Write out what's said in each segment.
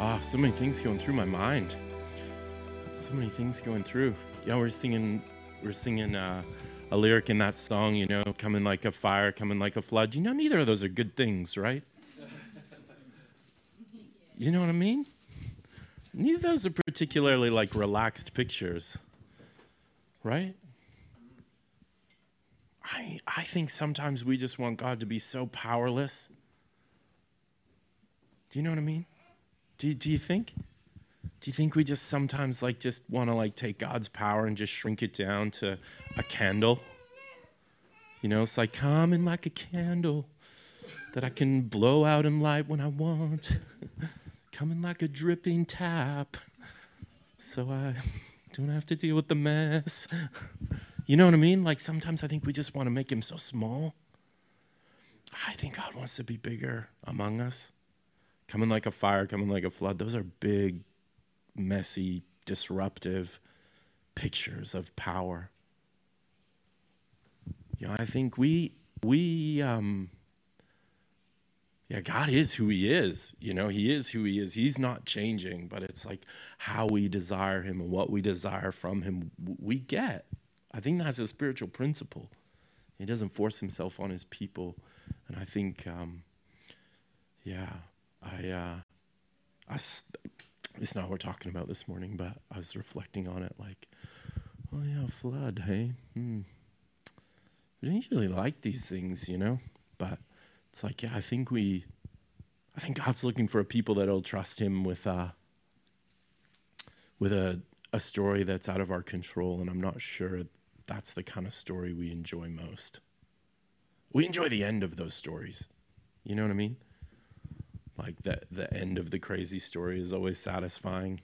Ah, so many things going through my mind. So many things going through. Yeah, we're singing, we're singing uh, a lyric in that song. You know, coming like a fire, coming like a flood. You know, neither of those are good things, right? You know what I mean? Neither of those are particularly like relaxed pictures, right? I, I think sometimes we just want God to be so powerless. Do you know what I mean? Do, do you think? Do you think we just sometimes like just want to like take God's power and just shrink it down to a candle? You know, it's like coming like a candle that I can blow out and light when I want. coming like a dripping tap so I don't have to deal with the mess. You know what I mean? Like sometimes I think we just want to make him so small. I think God wants to be bigger among us. Coming like a fire, coming like a flood. Those are big, messy, disruptive pictures of power. You know, I think we we um yeah, God is who He is. You know, He is who He is. He's not changing, but it's like how we desire Him and what we desire from Him, we get. I think that's a spiritual principle. He doesn't force Himself on His people. And I think, um, yeah, I, uh, I, it's not what we're talking about this morning, but I was reflecting on it like, oh, yeah, flood, hey? Hmm. We don't usually like these things, you know? But it's like, yeah, I think we, I think God's looking for a people that'll trust Him with, uh, with a, a story that's out of our control, and I'm not sure that's the kind of story we enjoy most. We enjoy the end of those stories. You know what I mean? Like the the end of the crazy story is always satisfying,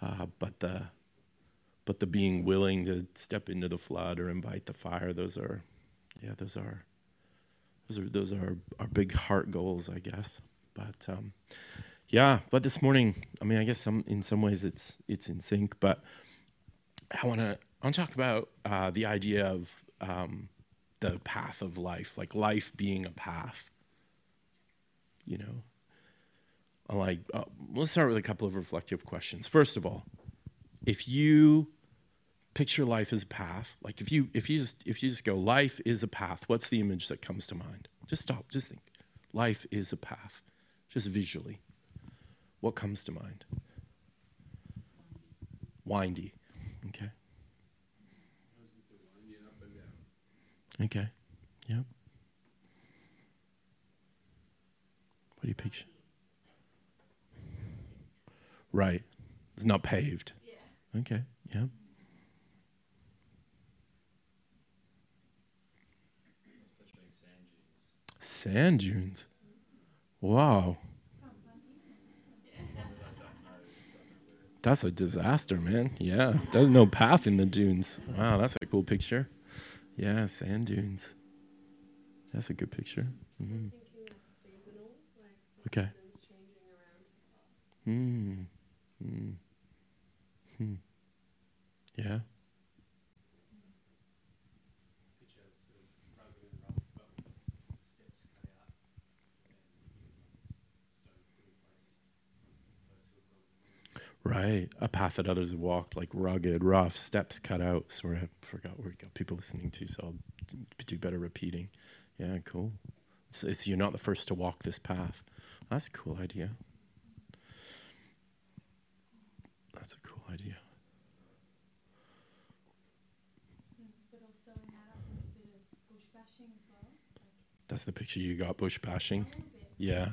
uh, but the but the being willing to step into the flood or invite the fire, those are, yeah, those are those are those are our big heart goals, I guess. But um, yeah, but this morning, I mean, I guess some in some ways it's it's in sync. But I want to I want to talk about uh, the idea of um, the path of life, like life being a path. You know, like uh, let's start with a couple of reflective questions. First of all, if you picture life as a path. Like if you if you just if you just go, life is a path. What's the image that comes to mind? Just stop. Just think. Life is a path. Just visually. What comes to mind? Windy. Okay. Okay. Yep. What do you picture? Right. It's not paved. Yeah. Okay. Yeah. Sand dunes. Wow. That's a disaster, man. Yeah. There's no path in the dunes. Wow, that's a cool picture. Yeah, sand dunes. That's a good picture. Mm-hmm. Okay. Mm. Mm. Hmm. Yeah. Right. A path that others have walked, like rugged, rough, steps cut out. Sorry, I forgot where we got people listening to, so I'll do better repeating. Yeah, cool. It's you're not the first to walk this path. That's a cool idea. That's a cool idea. That's the picture you got, bush bashing. Yeah.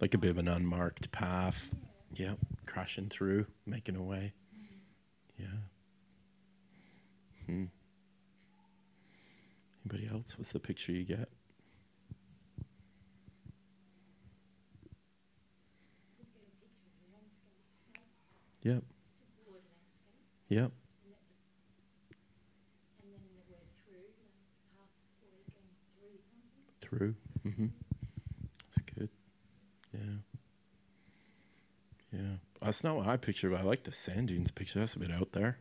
like a bit of an unmarked path. Yep, crashing through, making a way. Yeah. Hmm. Anybody else? What's the picture you get? Yep. Yep. Through. Mm-hmm. That's good. Yeah. Yeah. That's not what I picture, but I like the sand dunes picture. That's a bit out there.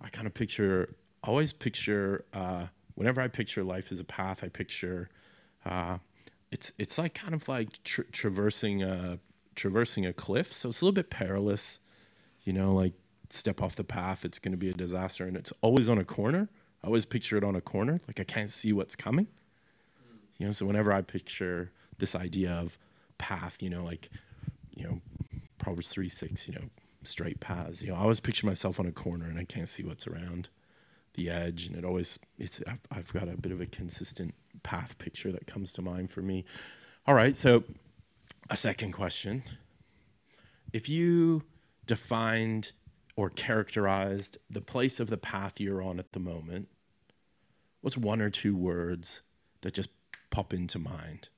I kind of picture, always picture uh, whenever I picture life as a path, I picture uh, it's it's like kind of like tra- traversing a traversing a cliff. So it's a little bit perilous, you know, like step off the path, it's going to be a disaster, and it's always on a corner. I always picture it on a corner, like I can't see what's coming. You know, so whenever I picture this idea of path, you know, like, you know, Proverbs three six, you know, straight paths. You know, I always picture myself on a corner and I can't see what's around the edge, and it always it's I've, I've got a bit of a consistent path picture that comes to mind for me. All right, so a second question: If you defined or characterized the place of the path you're on at the moment, what's one or two words that just pop into mind?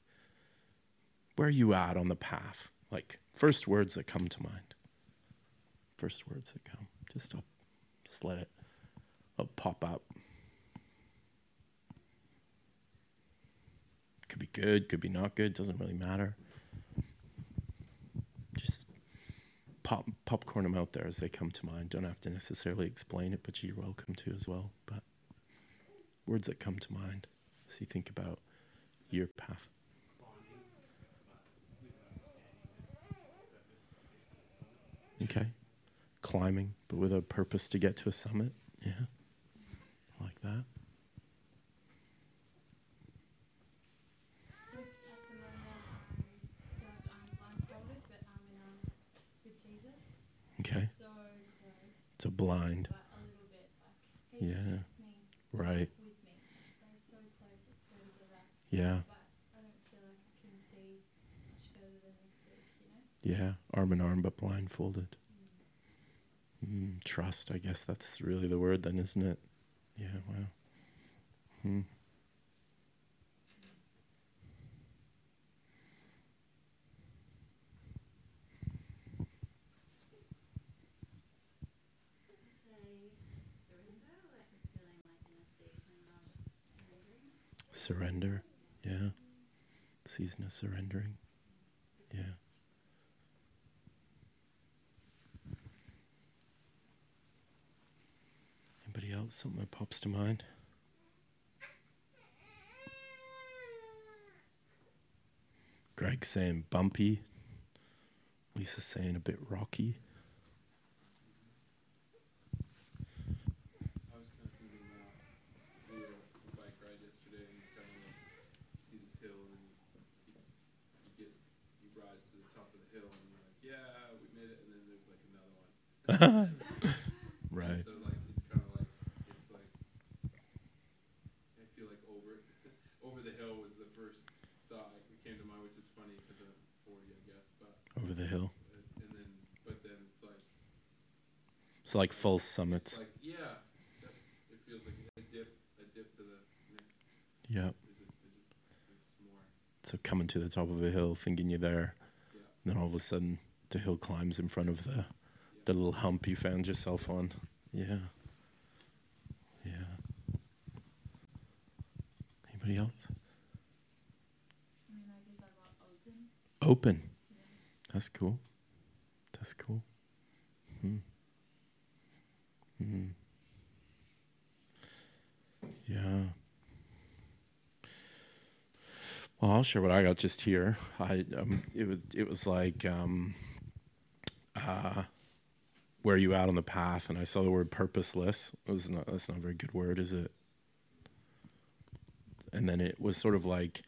Where are you at on the path? Like first words that come to mind. First words that come. Just stop. Just let it oh, pop up. Could be good, could be not good, doesn't really matter. Just pop popcorn them out there as they come to mind. Don't have to necessarily explain it, but you're welcome to as well. But words that come to mind as you think about your path. Okay. Climbing, but with a purpose to get to a summit. Yeah. I like that. At the moment, um, feel like I'm blindfolded, but I'm in um, with Jesus. Okay. So close, So blind. but a little bit like he Yeah. keeps me Right. with me. I stay so close, it's very good at. Yeah. But I don't feel like I can see much further than next week, you know? Yeah. Arm in blindfolded. Mm, trust, I guess that's really the word then, isn't it? Yeah, wow. Hmm. Surrender. Yeah. Season of surrendering. Yeah. Anybody else? Something that pops to mind? Greg saying bumpy. Lisa saying a bit rocky. I was kind of thinking uh, we were on a bike ride yesterday and you kind of like see this hill and then you, you get you rise to the top of the hill and you're like, yeah, we made it, and then there's like another one. right. So like it's kind of like it's like I feel like over over the hill was the first thought that came to mind, which is funny because I'm 40, I guess, but Over the hill. uh, and then but then it's like So like false summits. like yeah, that, it feels like a dip a dip to the next. Yeah. There's a, there's a, there's more. So coming to the top of a hill, thinking you're there, Yeah. then all of a sudden the hill climbs in front of the the little hump you found yourself on. Yeah. Yeah. Anybody else? I mean, I guess I got open. Open. That's cool. That's cool. Hmm. Hmm. Yeah. Well, I'll share what I got just here. I um, it was it was like um, uh, where are you out on the path, and I saw the word purposeless. It was not that's not a very good word, is it? And then it was sort of like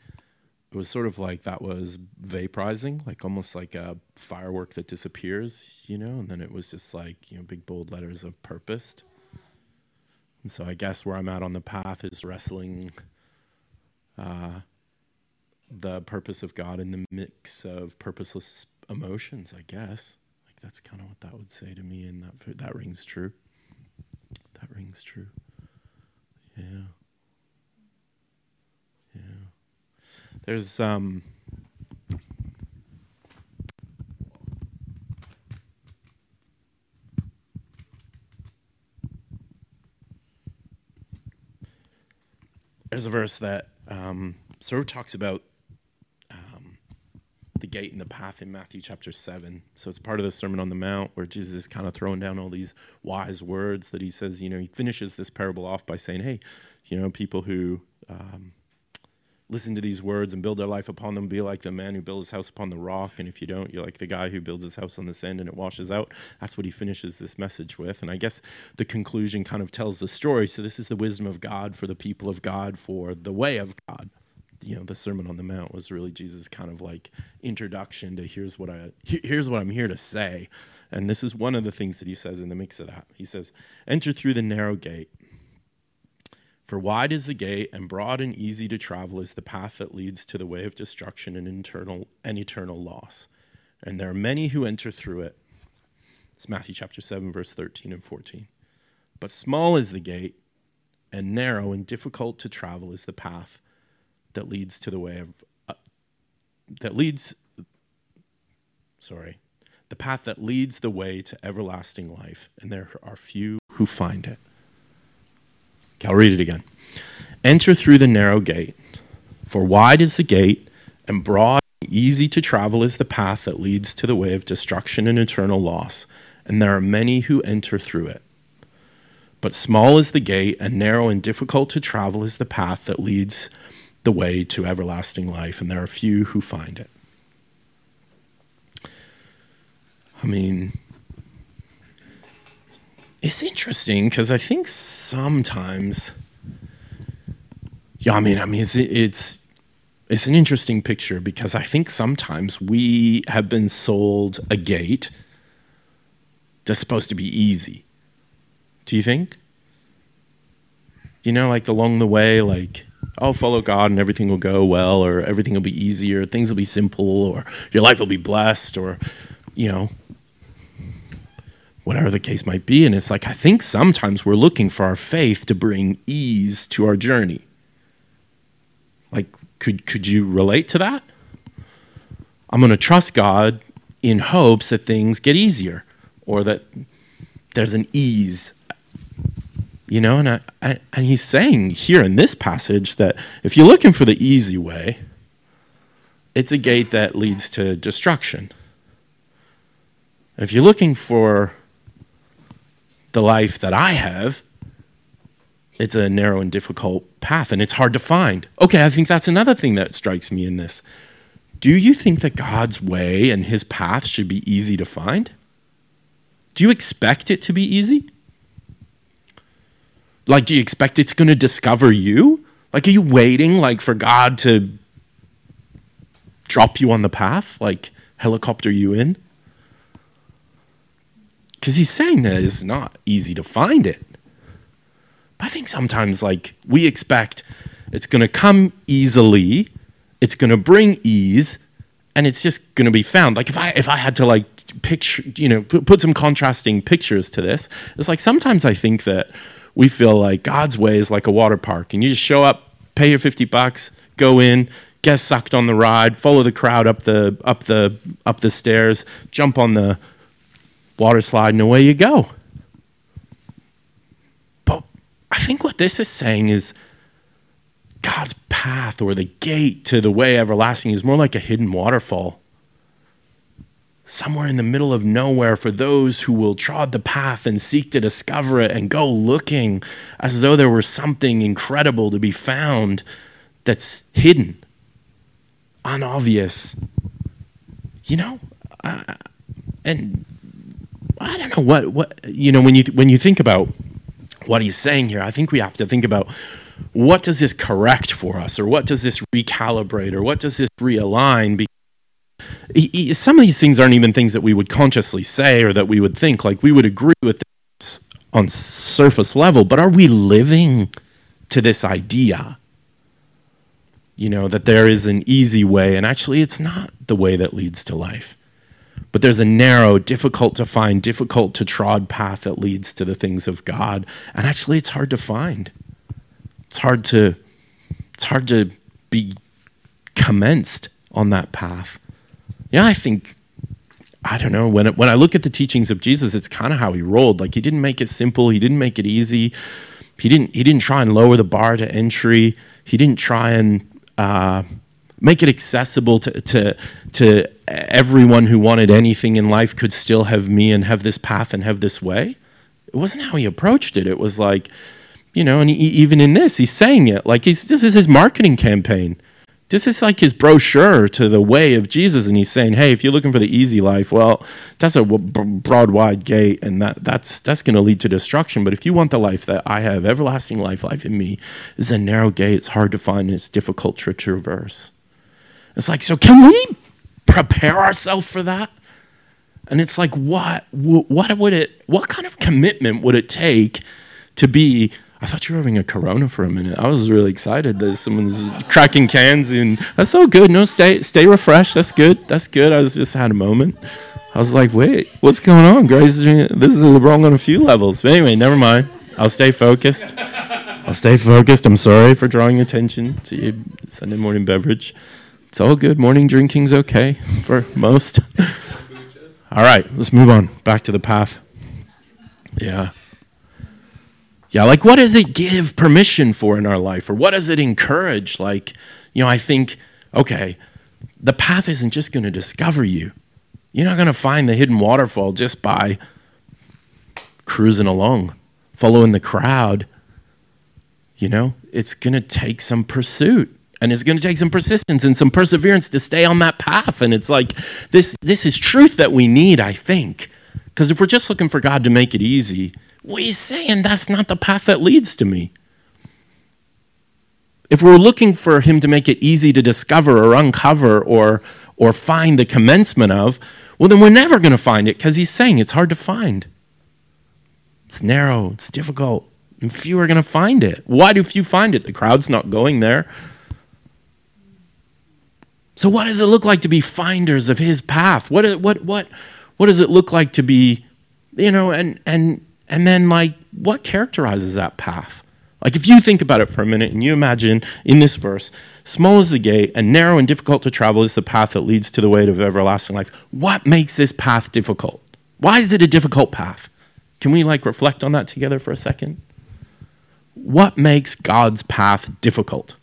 it was sort of like that was vaporizing, like almost like a firework that disappears, you know, and then it was just like, you know, big bold letters of purposed. And so I guess where I'm at on the path is wrestling uh, the purpose of God in the mix of purposeless emotions, I guess. Like that's kind of what that would say to me, and that that rings true. That rings true. Yeah. Yeah. There's um there's a verse that um, sort of talks about um, the gate and the path in Matthew chapter 7. So it's part of the Sermon on the Mount where Jesus is kind of throwing down all these wise words that he says, you know, he finishes this parable off by saying, hey, you know, people who um, listen to these words and build their life upon them, be like the man who builds his house upon the rock. And if you don't, you're like the guy who builds his house on the sand and it washes out. That's what he finishes this message with. And I guess the conclusion kind of tells the story. So this is the wisdom of God for the people of God, for the way of God you know the sermon on the mount was really jesus kind of like introduction to here's what i here's what i'm here to say and this is one of the things that he says in the mix of that he says enter through the narrow gate for wide is the gate and broad and easy to travel is the path that leads to the way of destruction and internal and eternal loss. And there are many who enter through it. It's matthew chapter 7 verse 13 and 14 but small is the gate and narrow and difficult to travel is the path that leads to the way of uh, that leads sorry the path that leads the way to everlasting life. And there are few who find it i'll read it again enter through the narrow gate for wide is the gate and broad and easy to travel is the path that leads to the way of destruction and eternal loss and there are many who enter through it but small is the gate and narrow and difficult to travel is the path that leads the way to everlasting life, and there are few who find it. I mean, it's interesting because I think sometimes, yeah, I mean, I mean, it's, it's it's an interesting picture because I think sometimes we have been sold a gate that's supposed to be easy. Do you think? You know, like along the way, like I'll follow God and everything will go well, or everything will be easier, things will be simple, or your life will be blessed, or, you know, whatever the case might be. And it's like, I think sometimes we're looking for our faith to bring ease to our journey. Like, could, could you relate to that? I'm going to trust God in hopes that things get easier or that there's an ease you know, and I, I, and he's saying here in this passage that if you're looking for the easy way, it's a gate that leads to destruction. If you're looking for the life that I have, it's a narrow and difficult path and it's hard to find. Okay, I think that's another thing that strikes me in this. Do you think that God's way and his path should be easy to find? Do you expect it to be easy? Like, do you expect it's going to discover you? Like, are you waiting like for God to drop you on the path, like helicopter you in? Because he's saying that it's not easy to find it. But I think sometimes, like, we expect it's going to come easily, it's going to bring ease, and it's just going to be found. Like, if I if I had to like picture, you know, put, some contrasting pictures to this, it's like sometimes I think that we feel like God's way is like a water park, and you just show up, pay your fifty bucks, go in, get sucked on the ride, follow the crowd up the up the up the stairs, jump on the water slide, and away you go. But I think what this is saying is God's path or the gate to the way everlasting is more like a hidden waterfall somewhere in the middle of nowhere for those who will trod the path and seek to discover it and go looking as though there were something incredible to be found that's hidden, unobvious. You know, uh, and I don't know what what you know when you when you think about what he's saying here. I think we have to think about what does this correct for us, or what does this recalibrate, or what does this realign? Because some of these things aren't even things that we would consciously say or that we would think. Like we would agree with this on surface level, but are we living to this idea? You know, that there is an easy way, and actually, it's not the way that leads to life. But there's a narrow, difficult to find, difficult to trod path that leads to the things of God. And actually, it's hard to find. It's hard to, it's hard to be commenced on that path. Yeah, I think I don't know when it, when I look at the teachings of Jesus, it's kind of how he rolled. Like he didn't make it simple, he didn't make it easy. He didn't he didn't try and lower the bar to entry. He didn't try and uh, make it accessible to to to everyone who wanted anything in life could still have me and have this path and have this way. It wasn't how he approached it. It was like, you know, and he, even in this, he's saying it like he's this is his marketing campaign. This is like his brochure to the way of Jesus, and he's saying, "Hey, if you're looking for the easy life, well, that's a broad, wide gate, and that that's that's going to lead to destruction. But if you want the life that I have, everlasting life, life in me, is a narrow gate. It's hard to find. And it's difficult to traverse. It's like, so can we prepare ourselves for that? And it's like, what, what would it, what kind of commitment would it take to be? I thought you were having a Corona for a minute. I was really excited that someone's cracking cans, and that's so good. No, stay, stay refreshed. That's good. That's good. I was just had a moment. I was like, wait, what's going on, Grace? This is wrong on a few levels. But anyway, never mind. I'll stay focused. I'll stay focused. I'm sorry for drawing attention to your Sunday morning beverage. It's all good. Morning drinking's okay for most. all right, let's move on. Back to the path. Yeah. Yeah, like what does it give permission for in our life? Or what does it encourage? Like, you know, I think, okay, the path isn't just going to discover you. You're not going to find the hidden waterfall just by cruising along, following the crowd. You know, it's going to take some pursuit and it's going to take some persistence and some perseverance to stay on that path. And it's like this this is truth that we need i think. Because if we're just looking for god to make it easy well he's saying that's not the path that leads to me. If we're looking for him to make it easy to discover or uncover or or find the commencement of well then we're never going to find it because he's saying it's hard to find. It's narrow it's difficult and few are going to find it. Why do few find it? The crowd's not going there so what does it look like to be finders of his path? What what what what does it look like to be, you know, and and and then like what characterizes that path? Like if you think about it for a minute and you imagine in this verse, small is the gate and narrow and difficult to travel is the path that leads to the way of everlasting life. What makes this path difficult? Why is it a difficult path? Can we like reflect on that together for a second? What makes God's path difficult?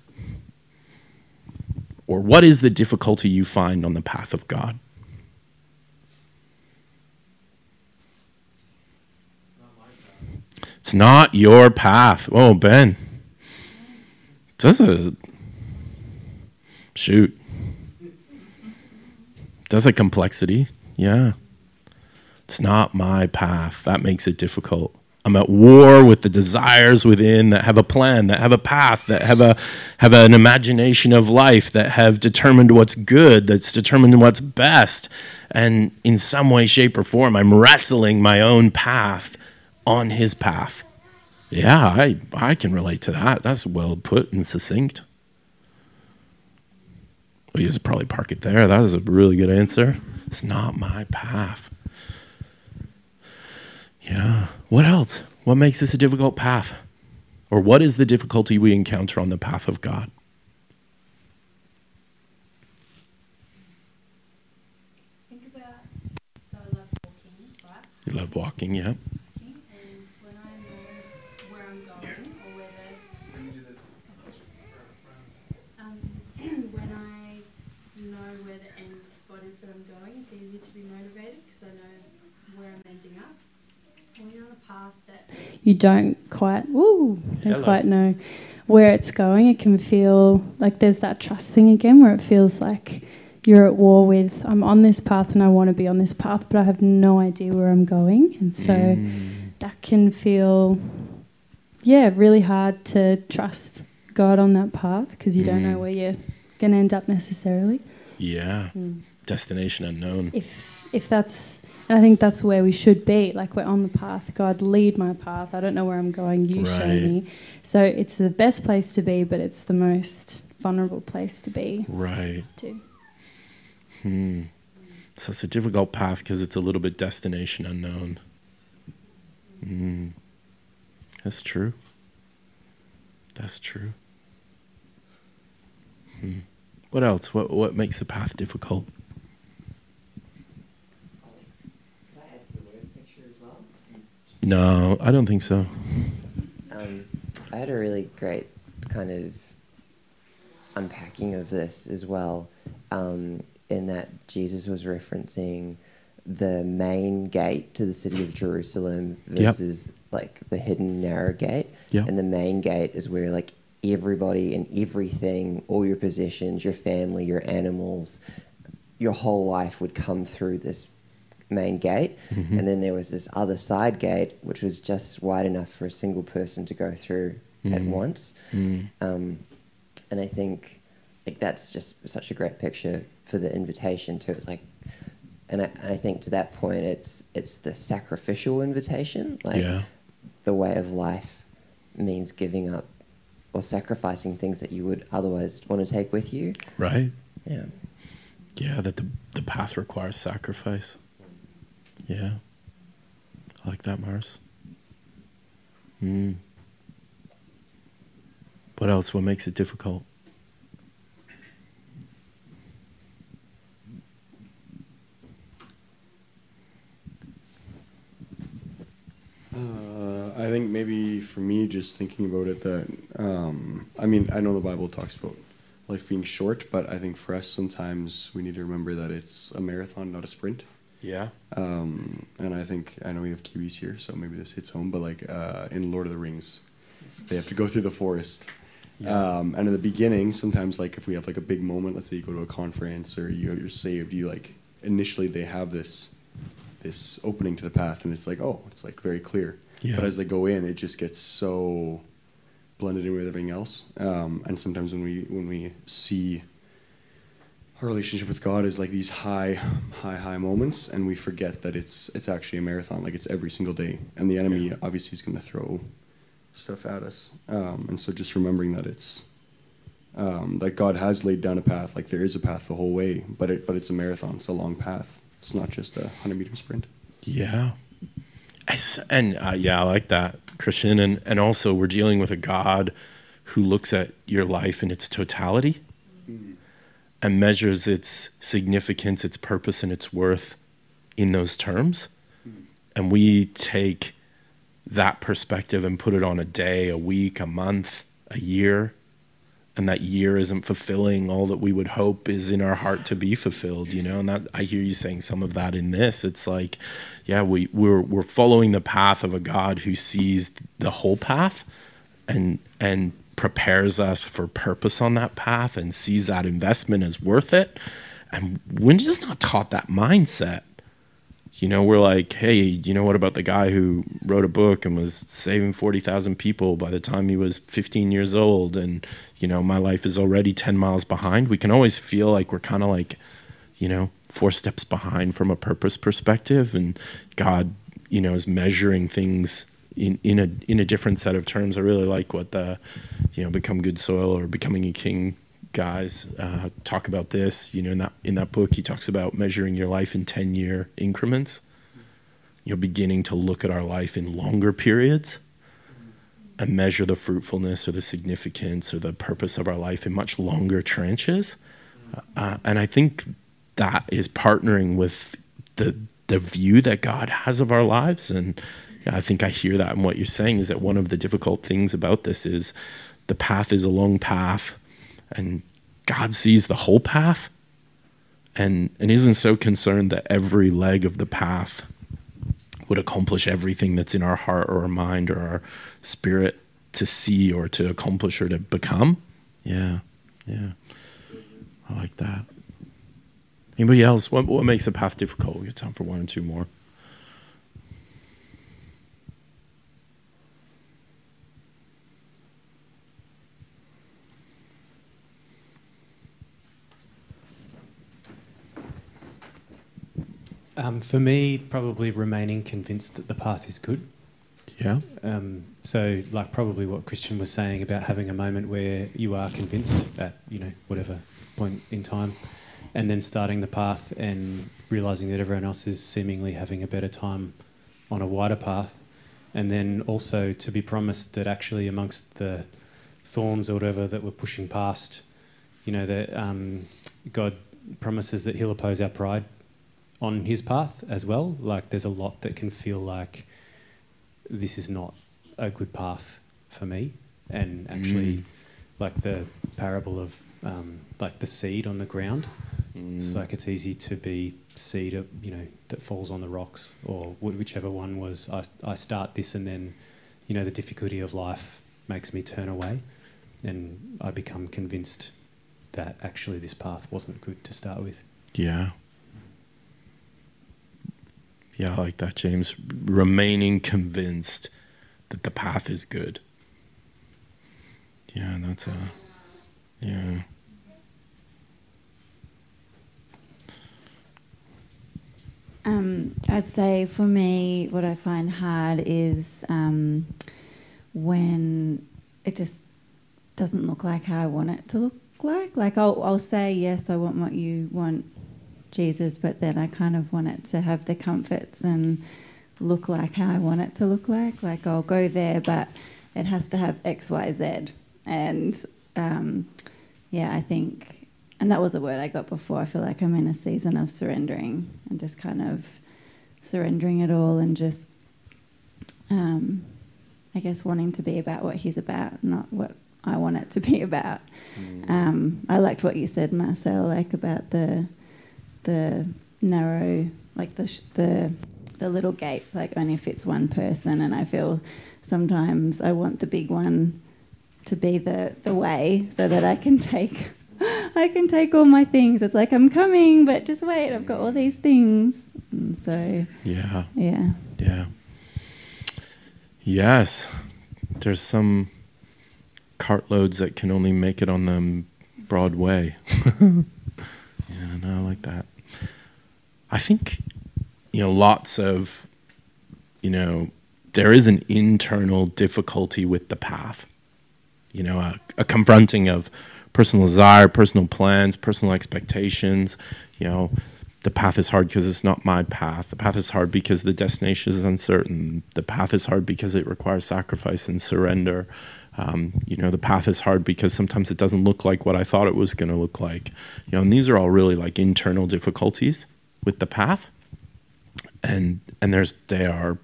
Or what is the difficulty you find on the path of God? It's not your path. Oh, Ben. This is shoot. That's a complexity. Yeah. It's not my path. That makes it difficult. I'm at war with the desires within that have a plan, that have a path, that have a have an imagination of life, that have determined what's good, that's determined what's best. And in some way, shape, or form, I'm wrestling my own path on his path. Yeah, I, I can relate to that. That's well put and succinct. We just probably park it there. That is a really good answer. It's not my path. Yeah. What else? What makes this a difficult path? Or what is the difficulty we encounter on the path of God? Think about, so I love walking, right? You love walking, yeah. Walking, and when I know where I'm going or where the, Let me do this. um, when I know where the end spot is that I'm going, it's easier to be motivated because I know where I'm ending up. When you're on a path that you don't quite, woo, don't Hello. quite know where it's going, it can feel like there's that trust thing again where it feels like you're at war with, I'm on this path and I want to be on this path, but I have no idea where I'm going. And so Mm. that can feel, yeah, really hard to trust God on that path because you don't know Mm. where you're going to end up necessarily. Yeah. Mm. Destination unknown. If if that's, and I think that's where we should be. Like we're on the path. God, lead my path. I don't know where I'm going. You show me. So it's the best place to be, but it's the most vulnerable place to be Right. too. Hmm. So it's a difficult path because it's a little bit destination unknown. Hmm. That's true. That's true. Hmm. What else? What what makes the path difficult? Could I add to the word picture as well? No, I don't think so. Um, I had a really great kind of unpacking of this as well. Um, in that Jesus was referencing the main gate to the city of Jerusalem Yep. versus like the hidden narrow gate. Yep. And the main gate is where like everybody and everything, all your possessions, your family, your animals, your whole life would come through this main gate. Mm-hmm. And then there was this other side gate, which was just wide enough for a single person to go through at Mm-hmm. once. Um, and I think like that's just such a great picture for the invitation too. It's like, and I, and I think to that point, it's it's the sacrificial invitation. Like Yeah. the way of life means giving up or sacrificing things that you would otherwise want to take with you. Right? Yeah. Yeah, that the, the path requires sacrifice. Yeah. I like that, Mars. Mm. What else? What makes it difficult? Uh, I think maybe for me, just thinking about it, that um, I mean, I know the Bible talks about life being short, but I think for us, sometimes we need to remember that it's a marathon, not a sprint. Yeah. Um, and I think I know we have Kiwis here, so maybe this hits home. But like uh, in Lord of the Rings, they have to go through the forest. Um, and in the beginning, sometimes like if we have like a big moment, let's say you go to a conference or you, you're saved, you like initially they have this this opening to the path, and it's like oh, it's like very clear. Yeah. But as they go in, it just gets so blended in with everything else. Um, and sometimes when we when we see our relationship with God is like these high, high, high moments, and we forget that it's it's actually a marathon. Like it's every single day, and the enemy obviously is going to throw stuff at us. Um, and so just remembering that it's um, that God has laid down a path. Like there is a path the whole way, but it but it's a marathon. It's a long path. It's not just a hundred meter sprint. Yeah. I s and uh, yeah, I like that, Christian. And, and also, we're dealing with a God who looks at your life in its totality and measures its significance, its purpose, and its worth in those terms. Hmm. And we take that perspective and put it on a day, a week, a month, a year. And that year isn't fulfilling all that we would hope is in our heart to be fulfilled, you know. And that I hear you saying some of that in this. It's like, yeah, we we're we're following the path of a God who sees the whole path, and and prepares us for purpose on that path, and sees that investment as worth it. And we're just not taught that mindset you know, we're like, hey, you know what about the guy who wrote a book and was saving 40,000 people by the time he was 15 years old? And, you know, my life is already 10 miles behind. We can always feel like we're kind of like, you know, four steps behind from a purpose perspective. And God, you know, is measuring things in, in a in a different set of terms. I really like what the, you know, become good soil or becoming a king guys uh, talk about this. You know, in that in that book, he talks about measuring your life in ten year increments. You know, beginning to look at our life in longer periods and measure the fruitfulness or the significance or the purpose of our life in much longer tranches. Uh, and I think that is partnering with the the view that God has of our lives. And I think I hear that in what you're saying is that one of the difficult things about this is the path is a long path and God sees the whole path and and isn't so concerned that every leg of the path would accomplish everything that's in our heart or our mind or our spirit to see or to accomplish or to become. Yeah. Yeah. I like that. Anybody else? What what makes the path difficult? We have time for one or two more. Um, for me, probably remaining convinced that the path is good. Yeah. Um, so, like probably what Christian was saying about having a moment where you are convinced at you know whatever point in time, and then starting the path and realizing that everyone else is seemingly having a better time on a wider path, and then also to be promised that actually amongst the thorns or whatever that we're pushing past, you know that um, God promises that He'll oppose our pride on His path as well. Like there's a lot that can feel like this is not a good path for me. And actually, Mm. like the parable of um, like the seed on the ground, It's like it's easy to be seed, you know, that falls on the rocks, or whichever one was. I, I start this, and then, you know, the difficulty of life makes me turn away, and I become convinced that actually this path wasn't good to start with. Yeah. Yeah, I like that, James. Remaining convinced that the path is good. Yeah, that's a. Yeah. Um, I'd say for me, what I find hard is um, when it just doesn't look like how I want it to look like. Like I'll, I'll say yes, I want what you want, Jesus, but then I kind of want it to have the comforts and look like how I want it to look like. Like I'll go there, but it has to have X, Y, Z, and um, yeah, I think, and that was a word I got before. I feel like I'm in a season of surrendering and just kind of surrendering it all and just, um, I guess, wanting to be about what he's about, not what I want it to be about. Um, I liked what you said, Marcel, like about the the narrow, like the sh- the the little gates, like only fits one person, and I feel sometimes I want the big one to be the the way so that I can take I can take all my things. It's like I'm coming, but just wait, I've got all these things. And so Yeah. yeah. Yeah. Yes. There's some cartloads that can only make it on the Broadway. yeah, no, I like that. I think, you know, lots of, you know, there is an internal difficulty with the path. You know, a, a confronting of personal desire, personal plans, personal expectations. You know, the path is hard because it's not my path. The path is hard because the destination is uncertain. The path is hard because it requires sacrifice and surrender. Um, you know, the path is hard because sometimes it doesn't look like what I thought it was going to look like. You know, and these are all really like internal difficulties with the path. And and there's they are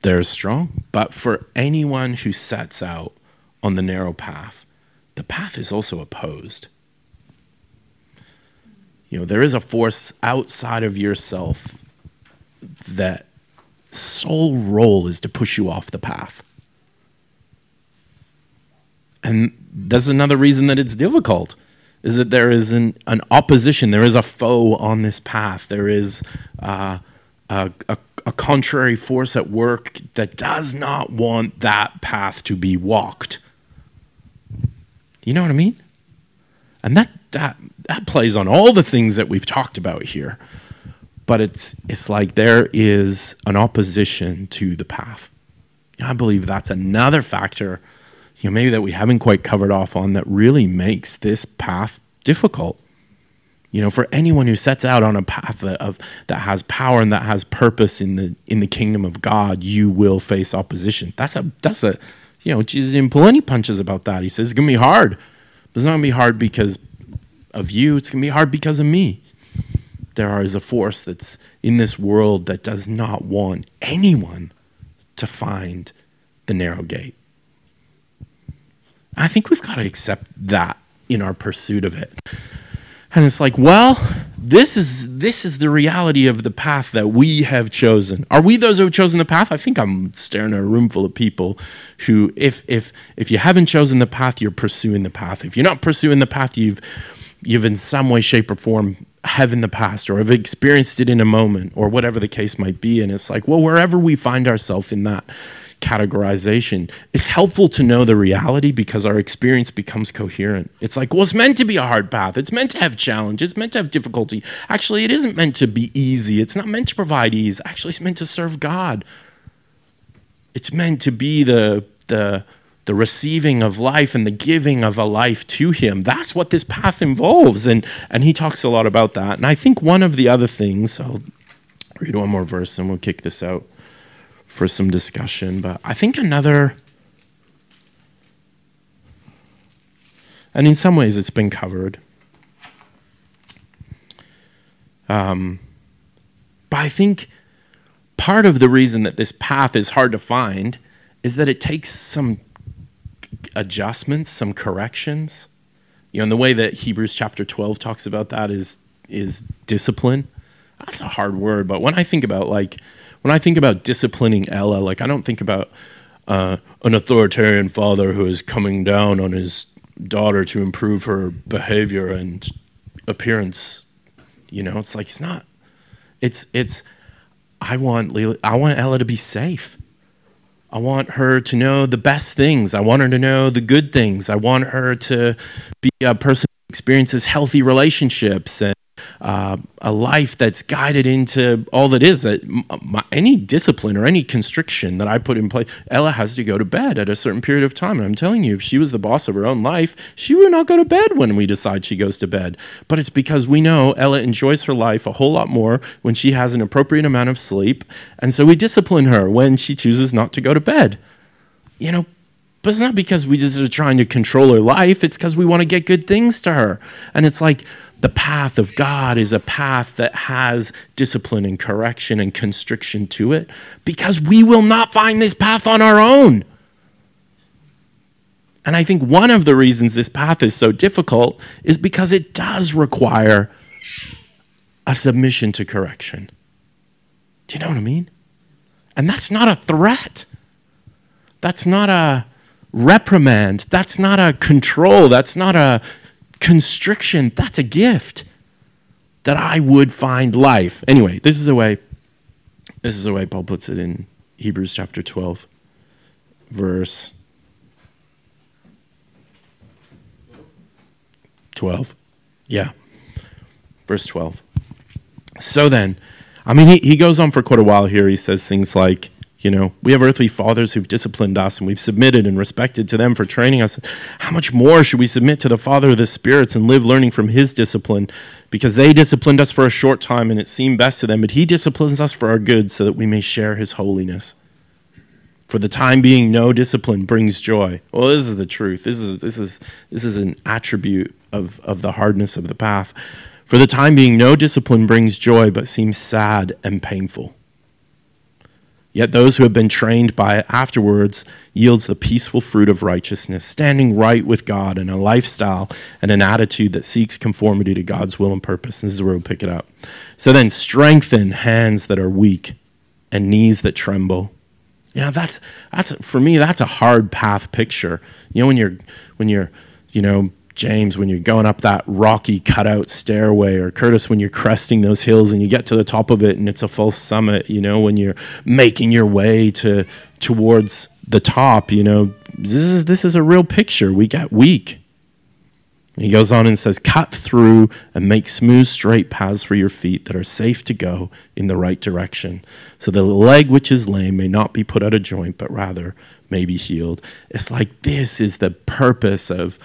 they're strong. But for anyone who sets out on the narrow path, the path is also opposed. You know, there is a force outside of yourself that sole role is to push you off the path. And that's another reason that it's difficult is that there is an, an opposition, there is a foe on this path, there is uh, a, a, a contrary force at work that does not want that path to be walked. You know what I mean? And that, that, that plays on all the things that we've talked about here. But it's, it's like there is an opposition to the path. I believe that's another factor, you know, maybe that we haven't quite covered off on that really makes this path difficult. You know, for anyone who sets out on a path that, of that has power and that has purpose in the in the kingdom of God, you will face opposition. That's a that's a you know, Jesus didn't pull any punches about that. He says it's gonna be hard. But it's not gonna be hard because of you, it's gonna be hard because of me. There is a force that's in this world that does not want anyone to find the narrow gate. I think we've got to accept that in our pursuit of it. And it's like, well, this is this is the reality of the path that we have chosen. Are we those who have chosen the path? I think I'm staring at a room full of people who, if if if you haven't chosen the path, you're pursuing the path. If you're not pursuing the path, you've you've in some way, shape, or form have in the past or have experienced it in a moment or whatever the case might be. And it's like, well, wherever we find ourselves in that categorization, it's helpful to know the reality because our experience becomes coherent. It's like, well, it's meant to be a hard path. It's meant to have challenge. It's meant to have difficulty. Actually, it isn't meant to be easy. It's not meant to provide ease. Actually, it's meant to serve God. It's meant to be the the the receiving of life and the giving of a life to him. That's what this path involves. And and he talks a lot about that. And I think one of the other things, I'll read one more verse and we'll kick this out for some discussion. But I think another and in some ways it's been covered. Um, but I think part of the reason that this path is hard to find is that it takes some adjustments, some corrections. You know, and the way that Hebrews chapter 12 talks about that is is discipline. That's a hard word, but when I think about like when I think about disciplining Ella, like I don't think about uh, an authoritarian father who is coming down on his daughter to improve her behavior and appearance. You know, it's like it's not. It's it's. I want Leila, I want Ella to be safe. I want her to know the best things. I want her to know the good things. I want her to be a person who experiences healthy relationships and uh, a life that's guided into all that is that my, any discipline or any constriction that I put in place, Ella has to go to bed at a certain period of time. And I'm telling you, if she was the boss of her own life, she would not go to bed when we decide she goes to bed. But it's because we know Ella enjoys her life a whole lot more when she has an appropriate amount of sleep. And so we discipline her when she chooses not to go to bed. You know, but it's not because we just are trying to control her life. It's because we want to get good things to her. And it's like, the path of God is a path that has discipline and correction and constriction to it because we will not find this path on our own. And I think one of the reasons this path is so difficult is because it does require a submission to correction. Do you know what I mean? And that's not a threat. That's not a reprimand. That's not a control. That's not a constriction, that's a gift that I would find life. Anyway, this is the way this is the way Paul puts it in Hebrews chapter 12 verse 12. Yeah. Verse 12. So then, I mean, he, he goes on for quite a while here. He says things like, you know, we have earthly fathers who've disciplined us and we've submitted and respected to them for training us. How much more should we submit to the Father of the spirits and live learning from his discipline? Because they disciplined us for a short time and it seemed best to them, but he disciplines us for our good so that we may share his holiness. For the time being, no discipline brings joy. Well, this is the truth. This is, this is, this is an attribute of, of the hardness of the path. For the time being, no discipline brings joy, but seems sad and painful. Yet those who have been trained by it afterwards yields the peaceful fruit of righteousness, standing right with God in a lifestyle and an attitude that seeks conformity to God's will and purpose. And this is where we'll pick it up. So then strengthen hands that are weak and knees that tremble. You know, that's that's for me, that's a hard path picture. You know, when you're when you're, you know, James, when you're going up that rocky cutout stairway, or Curtis, when you're cresting those hills and you get to the top of it and it's a full summit, you know, when you're making your way to towards the top, you know, this is this is a real picture. We get weak. he goes on and says, Cut through and make smooth, straight paths for your feet that are safe to go in the right direction, so the leg which is lame may not be put out of joint, but rather may be healed. It's like this is the purpose of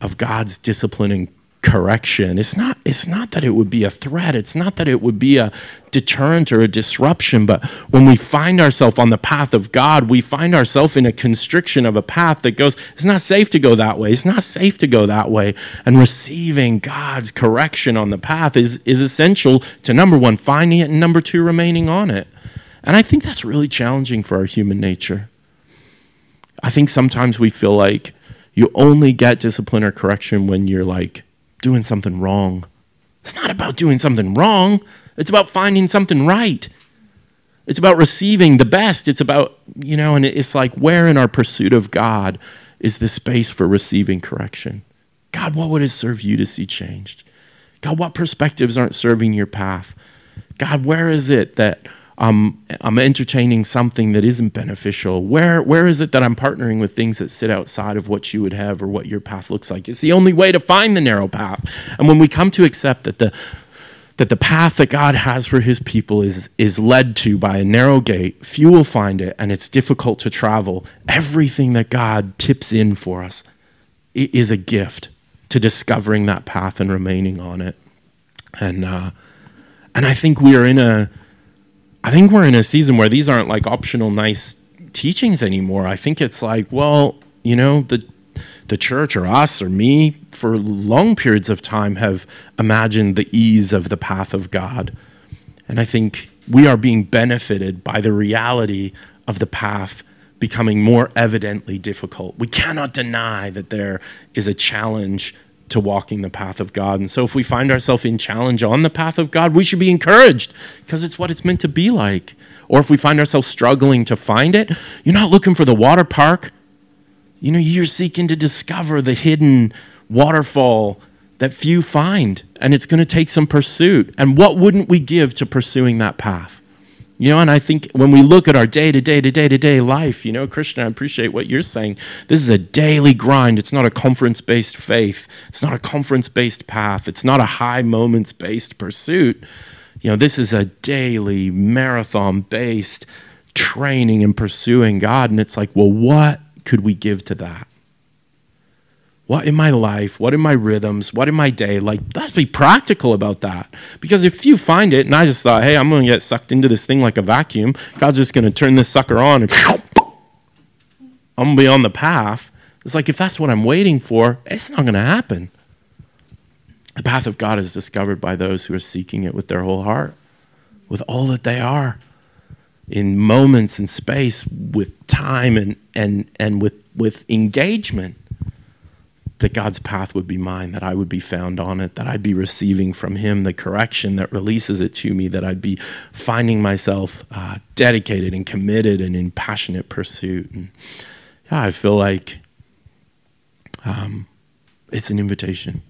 of God's disciplining correction. It's not it's not that it would be a threat. It's not that it would be a deterrent or a disruption, but when we find ourselves on the path of God, we find ourselves in a constriction of a path that goes it's not safe to go that way. It's not safe to go that way. And receiving God's correction on the path is is essential to number 1 finding it and number 2 remaining on it. And I think that's really challenging for our human nature. I think sometimes we feel like you only get discipline or correction when you're like doing something wrong. It's not about doing something wrong, it's about finding something right. It's about receiving the best. It's about, you know, and it's like where in our pursuit of God is the space for receiving correction? God, what would it serve you to see changed? God, what perspectives aren't serving your path? God, where is it that um, I'm entertaining something that isn't beneficial? Where, where is it that I'm partnering with things that sit outside of what you would have or what your path looks like? It's the only way to find the narrow path. And when we come to accept that the, that the path that God has for his people is, is led to by a narrow gate, few will find it, and it's difficult to travel, everything that God tips in for us is a gift to discovering that path and remaining on it. And, uh, and I think we are in a, I think we're in a season where these aren't like optional nice teachings anymore. I think it's like, well, you know, the the church or us or me for long periods of time have imagined the ease of the path of God. And I think we are being benefited by the reality of the path becoming more evidently difficult. We cannot deny that there is a challenge to walking the path of God. And so if we find ourselves in challenge on the path of God, we should be encouraged because it's what it's meant to be like. Or if we find ourselves struggling to find it, you're not looking for the water park. You know, you're seeking to discover the hidden waterfall that few find, and it's going to take some pursuit. And what wouldn't we give to pursuing that path? You know, and I think when we look at our day to day to day to day life, you know, Christian, I appreciate what you're saying. This is a daily grind. It's not a conference based faith, it's not a conference based path, it's not a high moments based pursuit. You know, this is a daily marathon based training and pursuing God. And it's like, well, what could we give to that? What in my life, what in my rhythms, what in my day, like, let's be practical about that. Because if you find it, and I just thought, hey, I'm going to get sucked into this thing like a vacuum, God's just going to turn this sucker on and I'm going to be on the path. It's like, if that's what I'm waiting for, it's not going to happen. The path of God is discovered by those who are seeking it with their whole heart, with all that they are, in moments and space, with time and, and, and with, with engagement that God's path would be mine, that I would be found on it, that I'd be receiving from Him the correction that releases it to me, that I'd be finding myself uh, dedicated and committed and in passionate pursuit. And yeah, I feel like um, it's an invitation.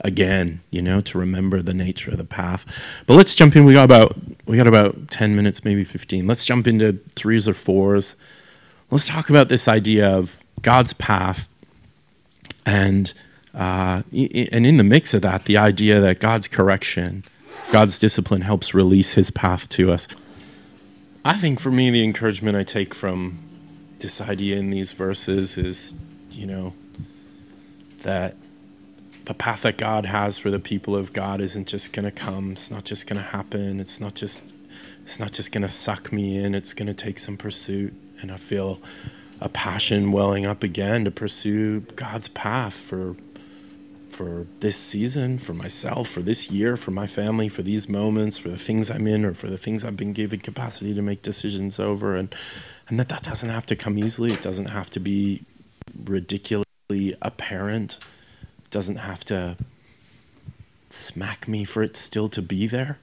Again, you know, to remember the nature of the path. But let's jump in. We got about we got about ten minutes, maybe fifteen. Let's jump into threes or fours. Let's talk about this idea of God's path and uh, and in the mix of that, the idea that God's correction, God's discipline helps release His path to us. I think for me, the encouragement I take from this idea in these verses is, you know, that the path that God has for the people of God isn't just going to come. It's not just going to happen. It's not just it's not just going to suck me in. It's going to take some pursuit, and I feel a passion welling up again to pursue God's path for for this season, for myself, for this year, for my family, for these moments, for the things I'm in, or for the things I've been given capacity to make decisions over, and and that that doesn't have to come easily. It doesn't have to be ridiculously apparent. It doesn't have to smack me for it still to be there.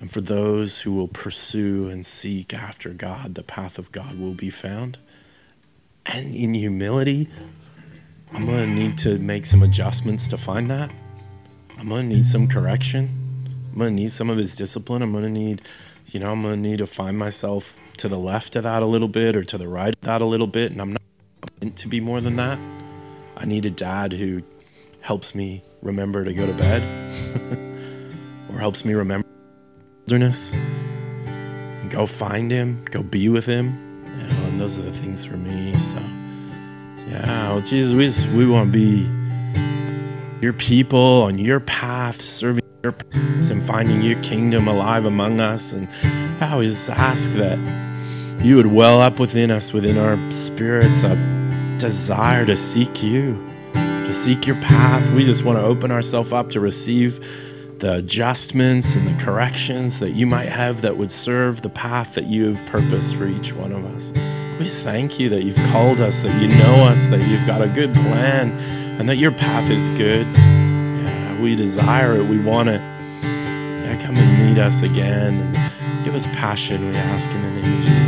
And for those who will pursue and seek after God, the path of God will be found and in humility, I'm to need to make some adjustments to find that. I'm to need some correction. I'm to need some of his discipline. I'm to need, you know, I'm to need to find myself to the left of that a little bit or to the right of that a little bit. And I'm not meant to be more than that. I need a dad who helps me remember to go to bed or helps me remember wilderness go find him, go be with him and those are the things for me. So, yeah, well, Jesus, we just, we want to be your people on your path, serving your purpose and finding your kingdom alive among us. And I always ask that you would well up within us, within our spirits, a desire to seek you, to seek your path. We just want to open ourselves up to receive the adjustments and the corrections that you might have that would serve the path that you have purposed for each one of us. Just thank you that you've called us, that you know us, that you've got a good plan, and that your path is good. Yeah, we desire it, we want it. Yeah, come and meet us again and give us passion, we ask in the name of Jesus.